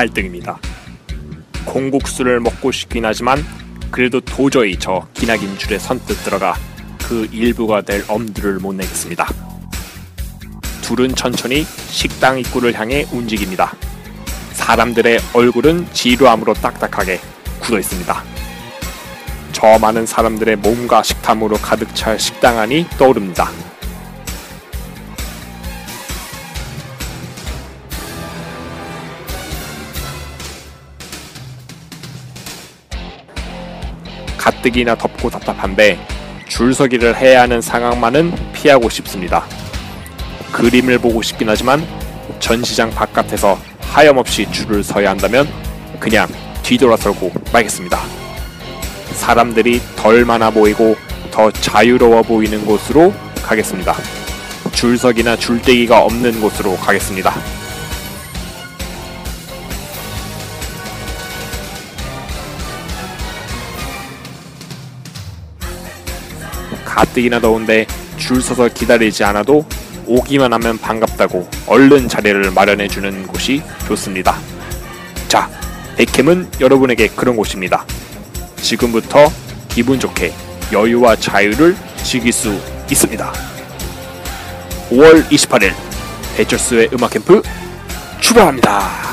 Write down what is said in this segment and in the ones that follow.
갈등입니다. 콩국수를 먹고 싶긴 하지만 그래도 도저히 저 기나긴 줄에 선뜻 들어가 그 일부가 될 엄두를 못 내겠습니다. 둘은 천천히 식당 입구를 향해 움직입니다. 사람들의 얼굴은 지루함으로 딱딱하게 굳어 있습니다. 저 많은 사람들의 몸과 식탐으로 가득 찰 식당 안이 떠오릅니다. 가뜩이나 덥고 답답한데 줄서기를 해야 하는 상황만은 피하고 싶습니다. 그림을 보고 싶긴 하지만 전시장 바깥에서 하염없이 줄을 서야 한다면 그냥 뒤돌아서고 말겠습니다. 사람들이 덜 많아 보이고 더 자유로워 보이는 곳으로 가겠습니다. 줄서기나 줄대기가 없는 곳으로 가겠습니다. 가뜩이나 더운데 줄 서서 기다리지 않아도 오기만 하면 반갑다고 얼른 자리를 마련해 주는 곳이 좋습니다. 자, 백캠은 여러분에게 그런 곳입니다. 지금부터 기분 좋게 여유와 자유를 즐길 수 있습니다. 5월 28일 배철수의 음악 캠프 출발합니다.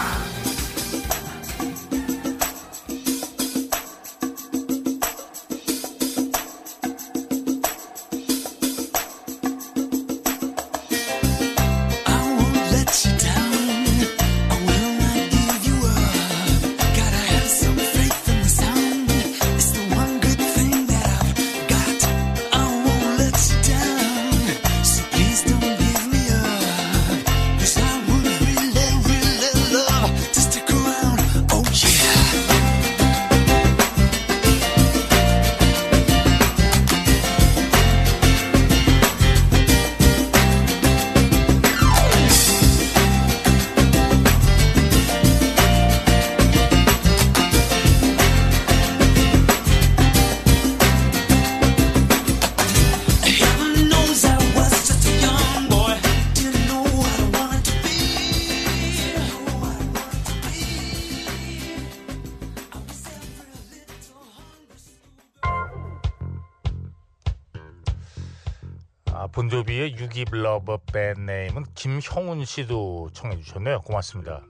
본조비의 유기블러버 밴네임은 김형훈 씨도 청해 주셨네요. 고맙습니다.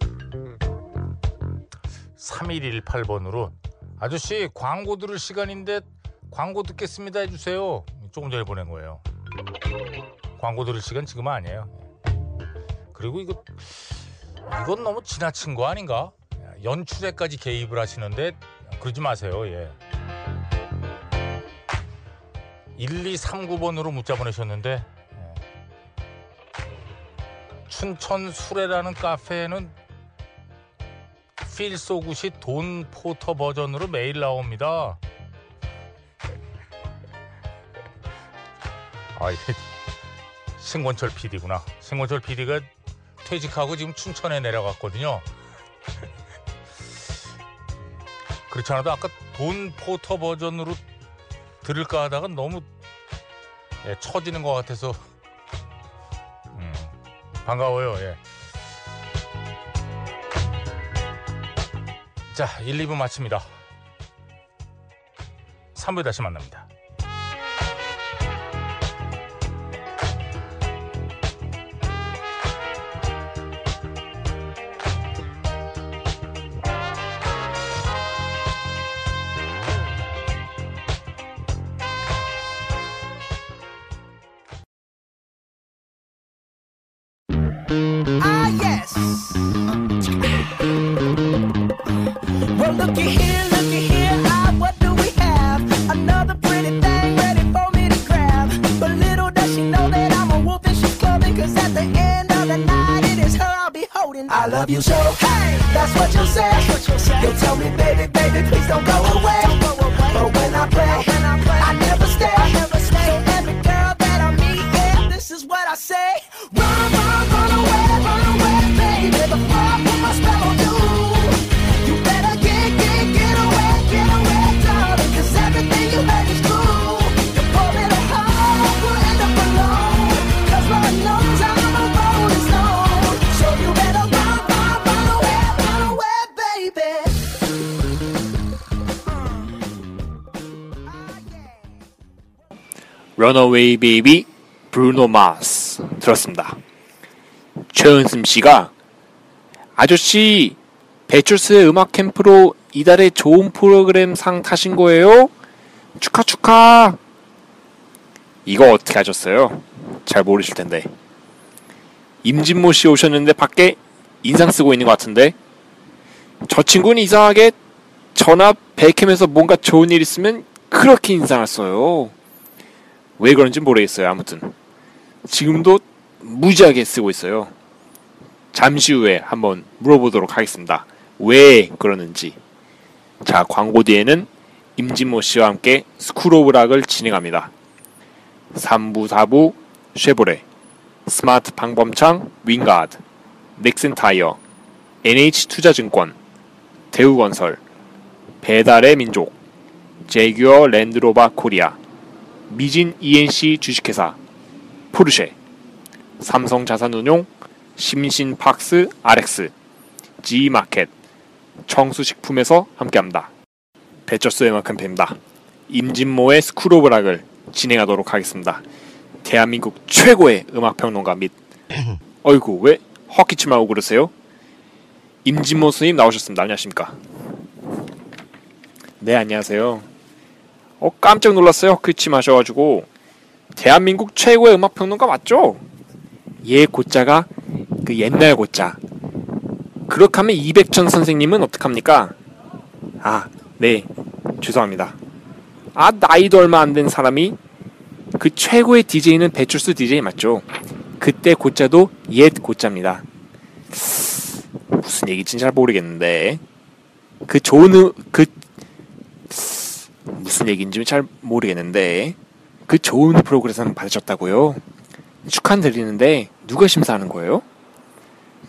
3118번으로 아저씨 광고 들을 시간인데 광고 듣겠습니다 해주세요. 조금 전에 보낸 거예요. 광고 들을 시간 지금 아니에요. 그리고 이거 이건 너무 지나친 거 아닌가? 연출에까지 개입을 하시는데 그러지 마세요. 예. 1239번으로 문자 보내셨는데 예. 춘천 수레라는 카페에는 필소굿이 돈 포터 버전으로 매일 나옵니다. 아 이게 신권철 PD구나. 신권철 PD가 퇴직하고 지금 춘천에 내려갔거든요. 그렇지 않아도 아까 돈 포터 버전으로 들을까 하다가 너무 예, 처지는 것 같아서 음, 반가워요. 예. 자, 1, 2부 마칩니다. 3부에 다시 만납니다. Runaway Baby 브루노 마스 들었습니다. 최은슴 씨가 아저씨 배출스의 음악 캠프로 이달의 좋은 프로그램 상 타신 거예요? 축하 축하. 이거 어떻게 하셨어요? 잘 모르실 텐데. 임진모 씨 오셨는데 밖에 인상 쓰고 있는 것 같은데 저 친구는 이상하게 전화 백캠에서 뭔가 좋은 일 있으면 그렇게 인상을 써요. 왜 그런지 모르겠어요. 아무튼 지금도 무지하게 쓰고 있어요. 잠시 후에 한번 물어보도록 하겠습니다. 왜 그러는지. 자, 광고 뒤에는 임진모 씨와 함께 School of Rock을 진행합니다. 3부, 4부 쉐보레, 스마트 방범창 윙가드, 넥슨 타이어, NH투자증권, 대우건설, 배달의 민족, 제규어 랜드로바 코리아, 미진 ENC 주식회사, 포르쉐, 삼성자산운용, 신신파스 아렉스, G마켓, 청수식품에서 함께합니다. 배철수의 음악캠프입니다. 임진모의 School of Rock을 진행하도록 하겠습니다. 대한민국 최고의 음악평론가 및 어이구 왜 헛기침 하고 그러세요? 임진모 스님 나오셨습니다. 안녕하십니까? 네 안녕하세요. 어 깜짝 놀랐어요. 헛기침 하셔가지고 대한민국 최고의 음악평론가 맞죠? 예 고자가 그 옛날 고자. 그렇게 하면 이백천 선생님은 어떡합니까? 아, 네. 죄송합니다. 아, 나이도 얼마 안 된 사람이 그 최고의 DJ는 배출수 DJ 맞죠? 그때 고자도 옛 고자입니다. 무슨 얘기인지 잘 모르겠는데 그 좋은 음- 그 무슨 얘기인지 잘 모르겠는데 그 좋은 프로그램 받으셨다고요? 축하드리는데 누가 심사하는 거예요?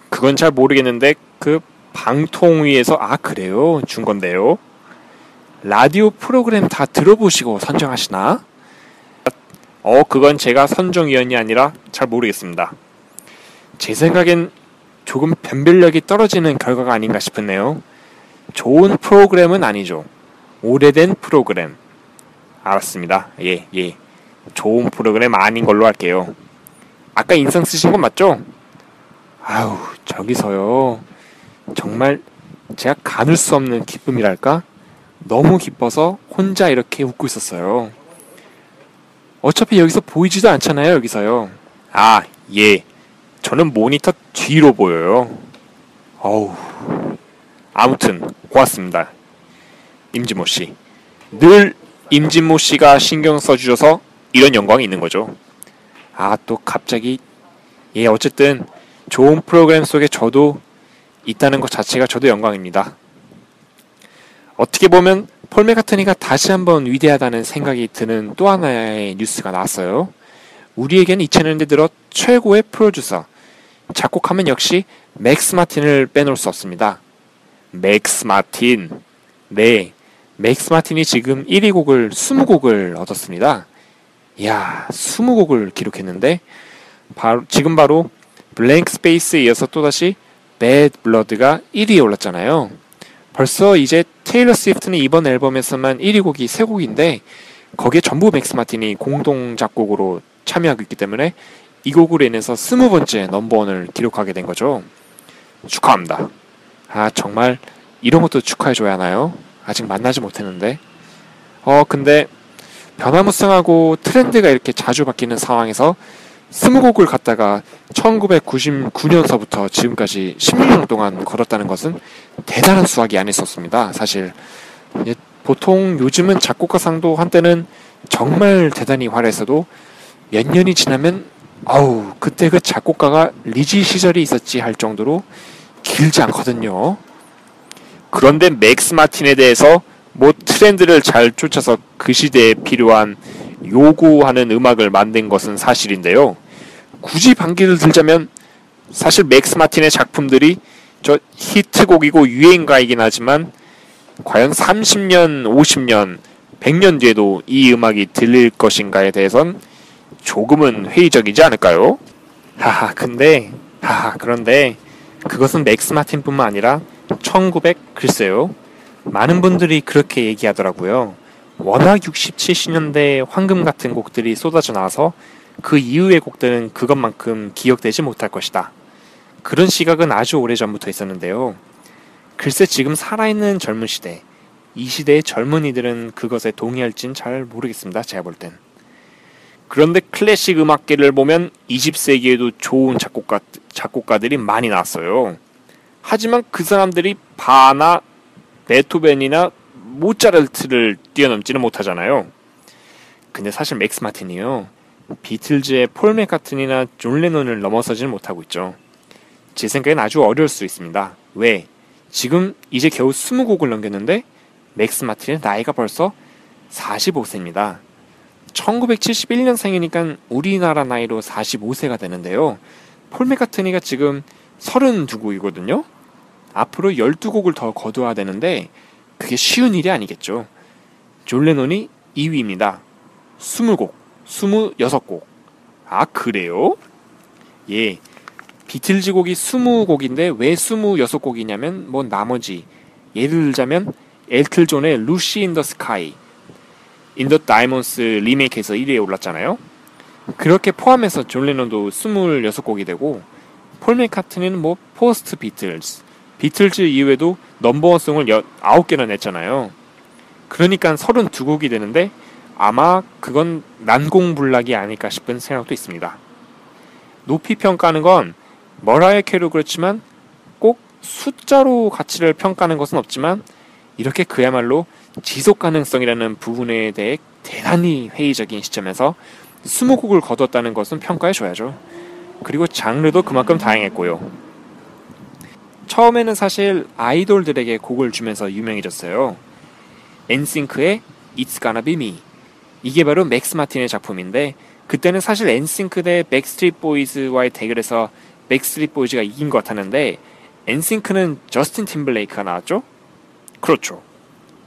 그건 잘 모르겠는데 그 방통위에서 아 그래요 준 건데요. 라디오 프로그램 다 들어보시고 선정하시나? 어 그건 제가 선정위원이 아니라 잘 모르겠습니다. 제 생각엔 조금 변별력이 떨어지는 결과가 아닌가 싶은데요. 좋은 프로그램은 아니죠. 오래된 프로그램. 알았습니다. 예, 예. 좋은 프로그램 아닌 걸로 할게요. 아까 인상 쓰신 건 맞죠? 아우, 저기서요. 정말 제가 가눌 수 없는 기쁨이랄까? 너무 기뻐서 혼자 이렇게 웃고 있었어요. 어차피 여기서 보이지도 않잖아요, 여기서요. 아, 예. 저는 모니터 뒤로 보여요. 어우. 아무튼, 고맙습니다. 임진모 씨. 늘 임진모 씨가 신경 써주셔서 이런 영광이 있는 거죠. 아, 또 갑자기, 예, 어쨌든 좋은 프로그램 속에 저도 있다는 것 자체가 저도 영광입니다. 어떻게 보면 폴 메카트니가 다시 한번 위대하다는 생각이 드는 또 하나의 뉴스가 나왔어요. 우리에게는 2000년대 들어 최고의 프로듀서, 작곡하면 역시 맥스 마틴을 빼놓을 수 없습니다. 맥스 마틴. 네. 맥스 마틴이 지금 1위 곡을 20곡을 얻었습니다. 이야, 20곡을 기록했는데 바로 지금 바로 Blank Space에 이어서 또다시 Bad Blood가 1위에 올랐잖아요. 벌써 이제 테일러 스위프트는 이번 앨범에서만 1위 곡이 3곡인데 거기에 전부 맥스 마틴이 공동 작곡으로 참여하고 있기 때문에 이 곡으로 인해서 20번째 넘버원을 기록하게 된 거죠. 축하합니다. 아 정말 이런 것도 축하해줘야 하나요? 아직 만나지 못했는데 어 근데 변화무쌍하고 트렌드가 이렇게 자주 바뀌는 상황에서 스무 곡을 갖다가 1999년서부터 지금까지 16년 동안 걸었다는 것은 대단한 수학이 아니었습니다. 사실 예, 보통 요즘은 작곡가상도 한때는 정말 대단히 화려했어도 몇 년이 지나면 아우 그때 그 작곡가가 리지 시절이 있었지 할 정도로 길지 않거든요. 그런데 맥스 마틴에 대해서 뭐 트렌드를 잘 쫓아서 그 시대에 필요한 요구하는 음악을 만든 것은 사실인데요. 굳이 반기를 들자면 사실 맥스 마틴의 작품들이 저 히트곡이고 유행가이긴 하지만 과연 30년, 50년, 100년 뒤에도 이 음악이 들릴 것인가에 대해선 조금은 회의적이지 않을까요? 하하, 근데, 하하, 그런데 그것은 맥스 마틴뿐만 아니라 1900 글쎄요. 많은 분들이 그렇게 얘기하더라고요. 워낙 60, 70년대 황금 같은 곡들이 쏟아져 나와서 그 이후의 곡들은 그것만큼 기억되지 못할 것이다. 그런 시각은 아주 오래 전부터 있었는데요. 글쎄 지금 살아있는 젊은 시대, 이 시대의 젊은이들은 그것에 동의할진 잘 모르겠습니다. 제가 볼 땐. 그런데 클래식 음악계를 보면 20세기에도 좋은 작곡가, 작곡가들이 많이 나왔어요. 하지만 그 사람들이 바흐나 베토벤이나 모차르트를 뛰어넘지는 못하잖아요. 근데 사실 맥스 마틴이요. 비틀즈의 폴 맥카트니나 존 레논을 넘어서지는 못하고 있죠. 제 생각엔 아주 어려울 수 있습니다. 왜? 지금 이제 겨우 20곡을 넘겼는데 맥스 마틴의 나이가 벌써 45세입니다. 1971년생이니까 우리나라 나이로 45세가 되는데요. 폴 맥카트니가 지금 32곡이거든요. 앞으로 12곡을 더 거둬야 되는데 그게 쉬운 일이 아니겠죠. 존 레논이 2위입니다. 20곡, 26곡. 아, 그래요? 예. 비틀즈 곡이 20곡인데 왜 26곡이냐면 뭐 나머지 예를 들자면 엘튼 존의 루시 인 더 스카이 인더 다이몬스 리메이크에서 1위에 올랐잖아요. 그렇게 포함해서 존 레논도 26곡이 되고 폴 맥카트니는 뭐 포스트 비틀즈 비틀즈 이후에도 넘버원송을 9개나 냈잖아요. 그러니까 32곡이 되는데 아마 그건 난공불락이 아닐까 싶은 생각도 있습니다. 높이 평가하는 건 머라이어 캐리도 그렇지만 꼭 숫자로 가치를 평가하는 것은 없지만 이렇게 그야말로 지속 가능성이라는 부분에 대해 대단히 회의적인 시점에서 20곡을 거뒀다는 것은 평가해 줘야죠. 그리고 장르도 그만큼 다양했고요. 처음에는 사실 아이돌들에게 곡을 주면서 유명해졌어요. 엔싱크의 It's Gonna Be Me. 이게 바로 맥스 마틴의 작품인데 그때는 사실 엔싱크 대 백스트리트 보이즈와의 대결에서 백스트리트 보이즈가 이긴 것 같았는데 엔싱크는 저스틴 팀버레이크가 나왔죠? 그렇죠.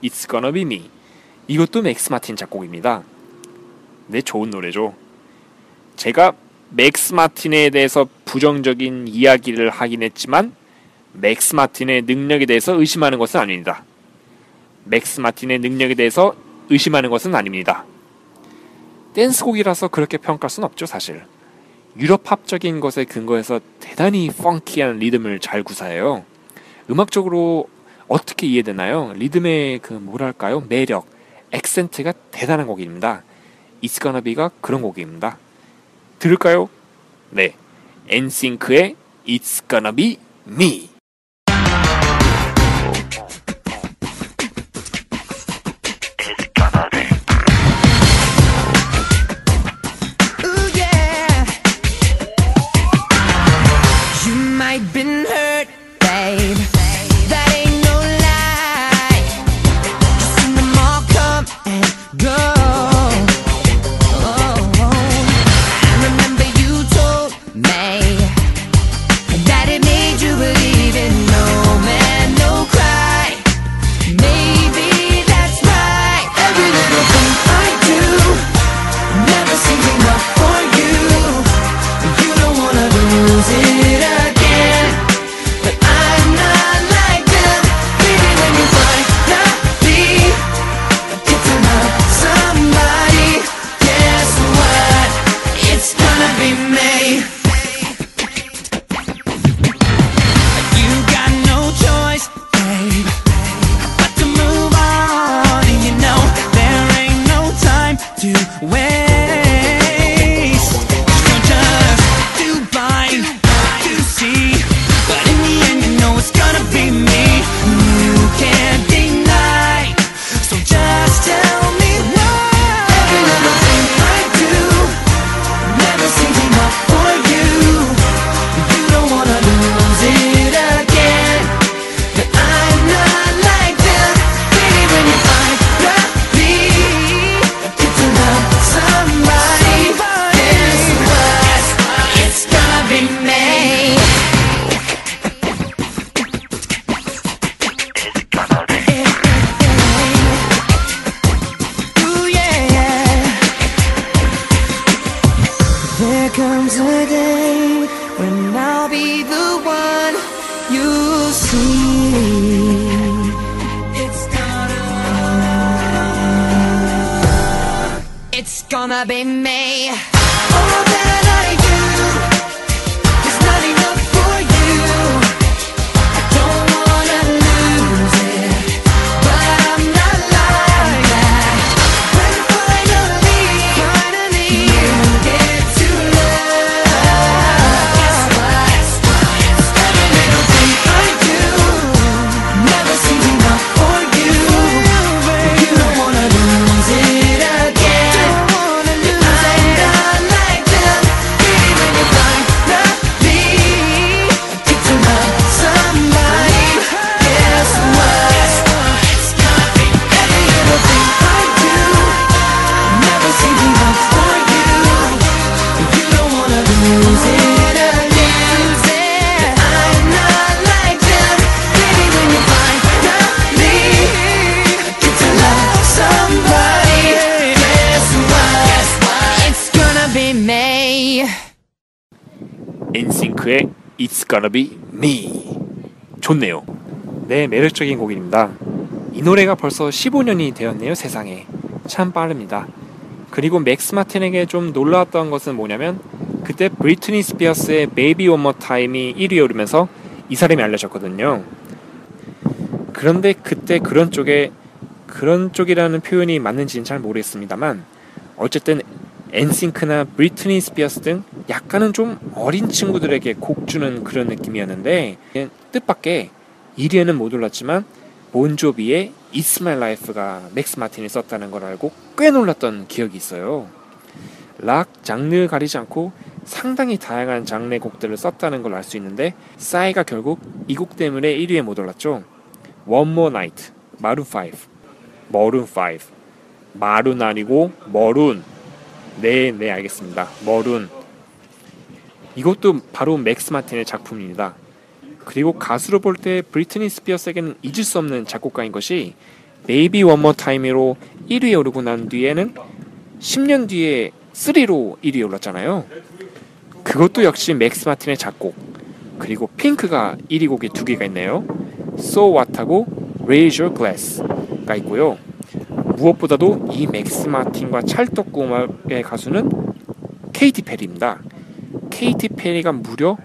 It's Gonna Be Me. 이것도 맥스 마틴 작곡입니다. 네, 좋은 노래죠. 제가 맥스 마틴에 대해서 부정적인 이야기를 하긴 했지만 맥스 마틴의 능력에 대해서 의심하는 것은 아닙니다. 맥스 마틴의 능력에 대해서 의심하는 것은 아닙니다. 댄스곡이라서 그렇게 평가할 수는 없죠, 사실. 유럽 팝적인 것에 근거해서 대단히 펑키한 리듬을 잘 구사해요. 음악적으로 어떻게 이해되나요? 리듬의 그 뭐랄까요? 매력, 액센트가 대단한 곡입니다. It's Gonna Be가 그런 곡입니다. 들을까요? 네. 엔싱크의 It's Gonna Be Me. Gonna Be Me. 좋네요. 네 매력적인 곡입니다. 이 노래가 벌써 15년이 되었네요 세상에. 참 빠릅니다. 그리고 맥스 마틴에게 좀 놀라웠던 것은 뭐냐면 그때 브리트니 스피어스의 Baby One More Time이 1위에 오르면서 이 사람이 알려졌거든요. 그런데 그때 그런 쪽에 그런 쪽이라는 표현이 맞는지는 잘 모르겠습니다만 어쨌든 엔싱크나 브리트니 스피어스 등 약간은 좀 어린 친구들에게 곡 주는 그런 느낌이었는데 뜻밖의 1위에는 못 올랐지만 본조비의 It's My Life가 맥스 마틴이 썼다는 걸 알고 꽤 놀랐던 기억이 있어요. 락 장르 가리지 않고 상당히 다양한 장르의 곡들을 썼다는 걸 알 수 있는데 싸이가 결국 이 곡 때문에 1위에 못 올랐죠. One More Night, 마룬 5, 머룬 5, 마룬 아니고 머룬 네, 네, 알겠습니다. 머룬. 이것도 바로 맥스 마틴의 작품입니다. 그리고 가수로 볼 때 브리트니 스피어스에게는 잊을 수 없는 작곡가인 것이 Baby One More Time으로 1위에 오르고 난 뒤에는 10년 뒤에 3로 1위에 올랐잖아요. 그것도 역시 맥스 마틴의 작곡. 그리고 핑크가 1위 곡이 두 개가 있네요. So What하고 Raise Your Glass가 있고요. 무엇보다도 이 맥스 마틴과 찰떡궁합의 가수는 케이티 페리입니다. 케이티 페리가 무려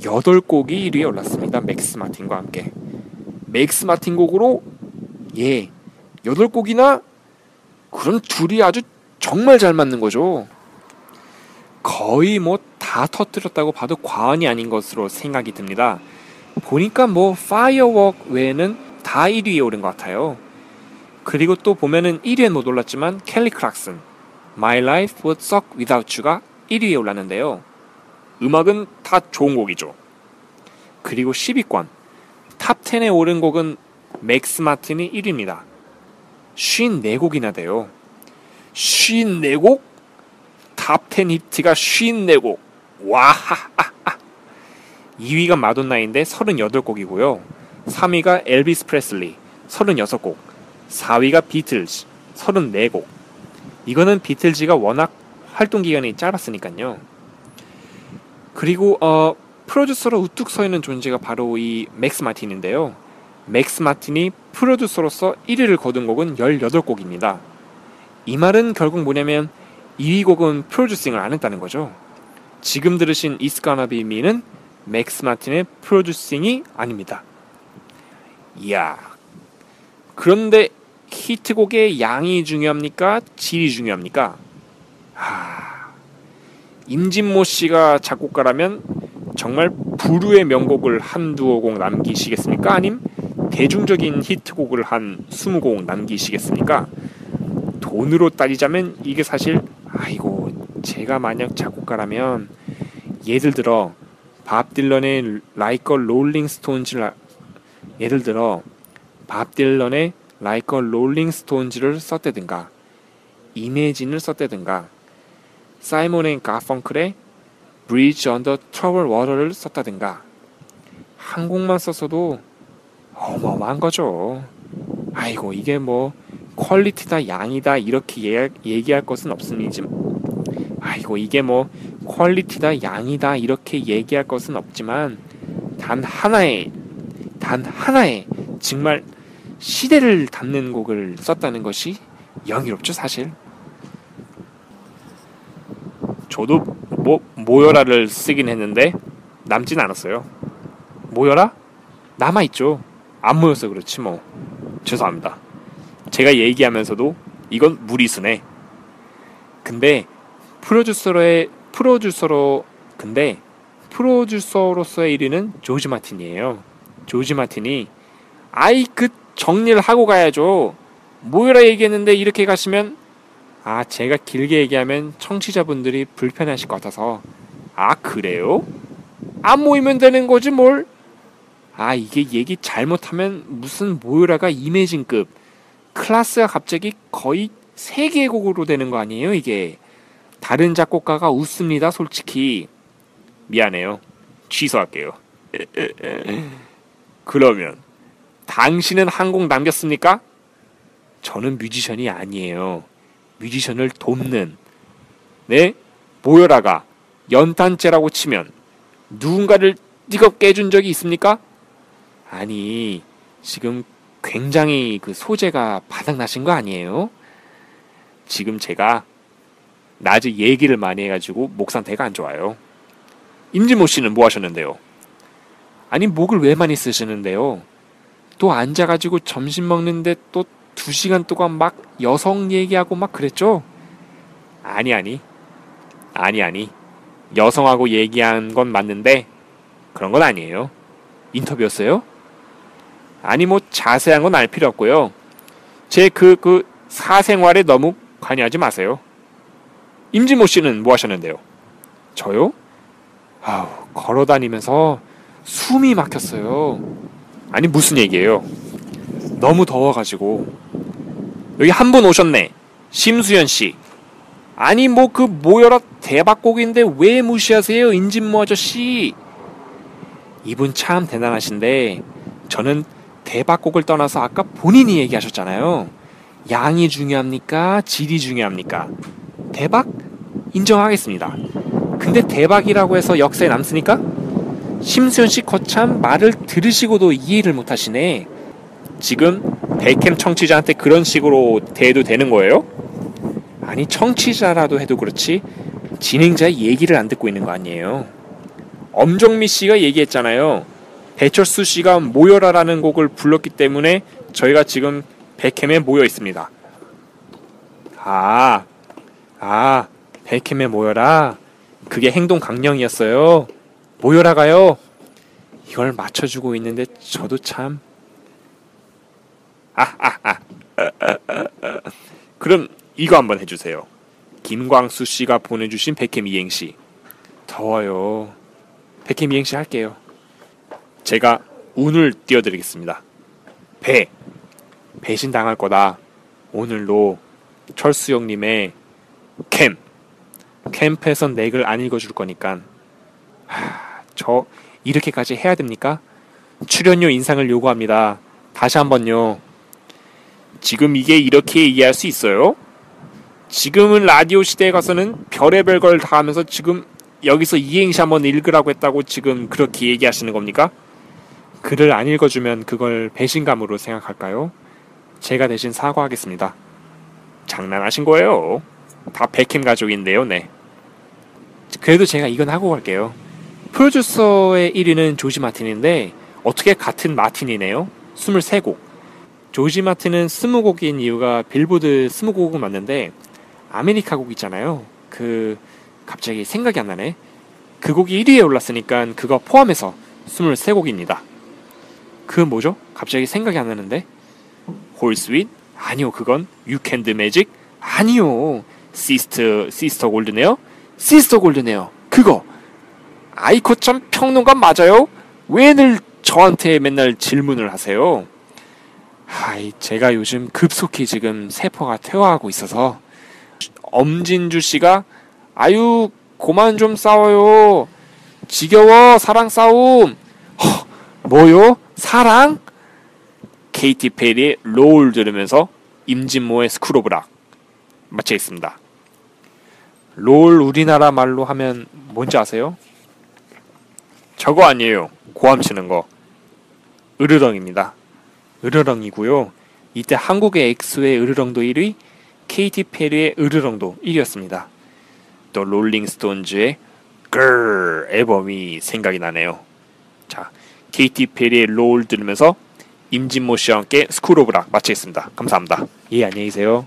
8곡이 1위에 올랐습니다. 맥스 마틴과 함께. 맥스 마틴 곡으로 예, 8곡이나 그럼 둘이 아주 정말 잘 맞는 거죠. 거의 뭐 다 터뜨렸다고 봐도 과언이 아닌 것으로 생각이 듭니다. 보니까 뭐 Firework 외에는 다 1위에 오른 것 같아요. 그리고 또 보면은 1위엔 못 올랐지만 켈리 클락슨 My Life Would Suck Without You가 1위에 올랐는데요. 음악은 다 좋은 곡이죠. 그리고 10위권 탑 10에 오른 곡은 맥스 마틴이 1위입니다. 54곡이나 돼요. 54곡? 탑 10 히트가 54곡. 와하하하. 2위가 마돈나인데 38곡이고요. 3위가 엘비스 프레슬리 36곡. 4위가 비틀즈 34곡. 이거는 비틀즈가 워낙 활동 기간이 짧았으니까요. 그리고 어 프로듀서로 우뚝 서 있는 존재가 바로 이 맥스 마틴인데요. 맥스 마틴이 프로듀서로서 1위를 거둔 곡은 18곡입니다. 이 말은 결국 뭐냐면 2위 곡은 프로듀싱을 안 했다는 거죠. 지금 들으신 Be Me는 맥스 마틴의 프로듀싱이 아닙니다. 이야. 그런데 히트곡의 양이 중요합니까? 질이 중요합니까? 하... 임진모 씨가 작곡가라면 정말 불후의 명곡을 한두어 곡 남기시겠습니까? 아님 대중적인 히트곡을 한 20곡 남기시겠습니까? 돈으로 따지자면 이게 사실 아이고 제가 만약 작곡가라면 예를 들어 밥 딜런의 Like a Rolling Stone을 예를 들어 밥 딜런의 Like a Rolling Stone을 썼다든가 Imagine을 썼다든가 사이먼 앤 가펑클의 Bridge Over Troubled Water를 썼다든가. 한 곡만 썼어도 어마어마한 거죠. 아이고 이게 뭐 퀄리티다 양이다 이렇게 얘기, 할 것은 없으니지 아이고 이게 뭐 퀄리티다 양이다 이렇게 얘기할 것은 없지만 단 하나의 단 하나의 정말 시대를 담는 곡을 썼다는 것이 영예롭죠 사실 저도 뭐 모여라를 쓰긴 했는데 남진 않았어요. 모여라? 남아 있죠. 안 모여서 그렇지 뭐. 죄송합니다. 제가 얘기하면서도 이건 무리수네. 근데 프로듀서로의 프로듀서로 근데 프로듀서로서의 1위는 조지 마틴이에요. 조지 마틴이 아이 그 정리를 하고 가야죠. 모여라 얘기했는데 이렇게 가시면 아 제가 길게 얘기하면 청취자분들이 불편하실 것 같아서. 아 그래요? 안 모이면 되는 거지 뭘? 아 이게 얘기 잘못하면 무슨 모여라가 이매진급. 클래스가 갑자기 거의 세계곡으로 되는 거 아니에요 이게? 다른 작곡가가 웃습니다 솔직히. 미안해요. 취소할게요. 그러면 당신은 한곡 남겼습니까? 저는 뮤지션이 아니에요 뮤지션을 돕는 네 모여라가 연탄재라고 치면 누군가를 뜨겁게 해준 적이 있습니까? 아니 지금 굉장히 그 소재가 바닥나신 거 아니에요? 지금 제가 낮에 얘기를 많이 해가지고 목 상태가 안 좋아요. 임진모 씨는 뭐 하셨는데요? 아니 목을 왜 많이 쓰시는데요? 또 앉아가지고 점심 먹는데 또 두 시간 동안 막 여성 얘기하고 막 그랬죠? 아니 아니 아니 아니 여성하고 얘기한 건 맞는데 그런 건 아니에요. 인터뷰였어요? 아니 뭐 자세한 건 알 필요 없고요. 제 그 그 사생활에 너무 관여하지 마세요. 임진모 씨는 뭐 하셨는데요? 저요? 아우 걸어 다니면서 숨이 막혔어요. 아니 무슨 얘기예요? 너무 더워가지고 여기 한 분 오셨네. 심수연 씨. 아니 뭐 그 모여라 대박곡인데 왜 무시하세요 임진모 아저씨? 이분 참 대단하신데 저는 대박곡을 떠나서 아까 본인이 얘기하셨잖아요. 양이 중요합니까? 질이 중요합니까? 대박? 인정하겠습니다. 근데 대박이라고 해서 역사에 남습니까? 심수현 씨 거참 말을 들으시고도 이해를 못 하시네. 지금 백캠 청취자한테 그런 식으로 대해도 되는 거예요? 아니 청취자라도 해도 그렇지 진행자의 얘기를 안 듣고 있는 거 아니에요. 엄정미 씨가 얘기했잖아요. 배철수 씨가 모여라라는 곡을 불렀기 때문에 저희가 지금 백캠에 모여 있습니다. 아, 아, 백캠에 모여라. 그게 행동 강령이었어요. 모여라가요. 이걸 맞춰주고 있는데 저도 참. 아. 그럼 이거 한번 해주세요. 김광수 씨가 보내주신 백캠 이행시. 더워요. 백캠 이행시 할게요. 제가 운을 띄워드리겠습니다. 배. 배신당할 거다. 오늘로 철수 형님의 캠. 캠프에선 넥을 안 읽어줄 거니까. 하, 저 이렇게까지 해야 됩니까? 출연료 인상을 요구합니다. 다시 한번요. 지금 이게 이렇게 이해할 수 있어요? 지금은 라디오 시대에 가서는 별의별 걸 다 하면서 지금 여기서 이행시 한번 읽으라고 했다고 지금 그렇게 얘기하시는 겁니까? 글을 안 읽어주면 그걸 배신감으로 생각할까요? 제가 대신 사과하겠습니다. 장난하신 거예요. 다 백캠 가족인데요, 네. 그래도 제가 이건 하고 갈게요. 프로듀서의 1위는 조지 마틴인데 어떻게 같은 마틴이네요? 23곡. 조지 마틴은 20곡인 이유가 빌보드 20곡은 맞는데 아메리카 곡 있잖아요. 그 갑자기 생각이 안 나네. 그 곡이 1위에 올랐으니까 그거 포함해서 23곡입니다. 그 뭐죠? 갑자기 생각이 안 나는데. Horse With? 아니요, 그건 You Can Do Magic? 아니요. Sister Sister Golden Hair요? Sister Golden Hair요. 그거. 아이코참 평론가 맞아요? 왜 늘 저한테 맨날 질문을 하세요? 아이, 제가 요즘 급속히 지금 세포가 퇴화하고 있어서 임진모 씨가 아유 고만 좀 싸워요. 지겨워 사랑 싸움. 허, 뭐요? 사랑? 케이티 페리의 Roar 들으면서 임진모의 School of Rock 마치겠습니다. Roar 우리나라 말로 하면 뭔지 아세요? 저거 아니에요. 고함 치는 거. 으르렁입니다. 으르렁이고요. 이때 한국의 엑소의 으르렁도 1위, 케이티 페리의 으르렁도 1위였습니다. 또 롤링스톤즈의 글 앨범이 생각이 나네요. 자, 케이티 페리의 Roar 들으면서 임진모 씨와 함께 School of Rock 마치겠습니다. 감사합니다. 예, 안녕히 계세요.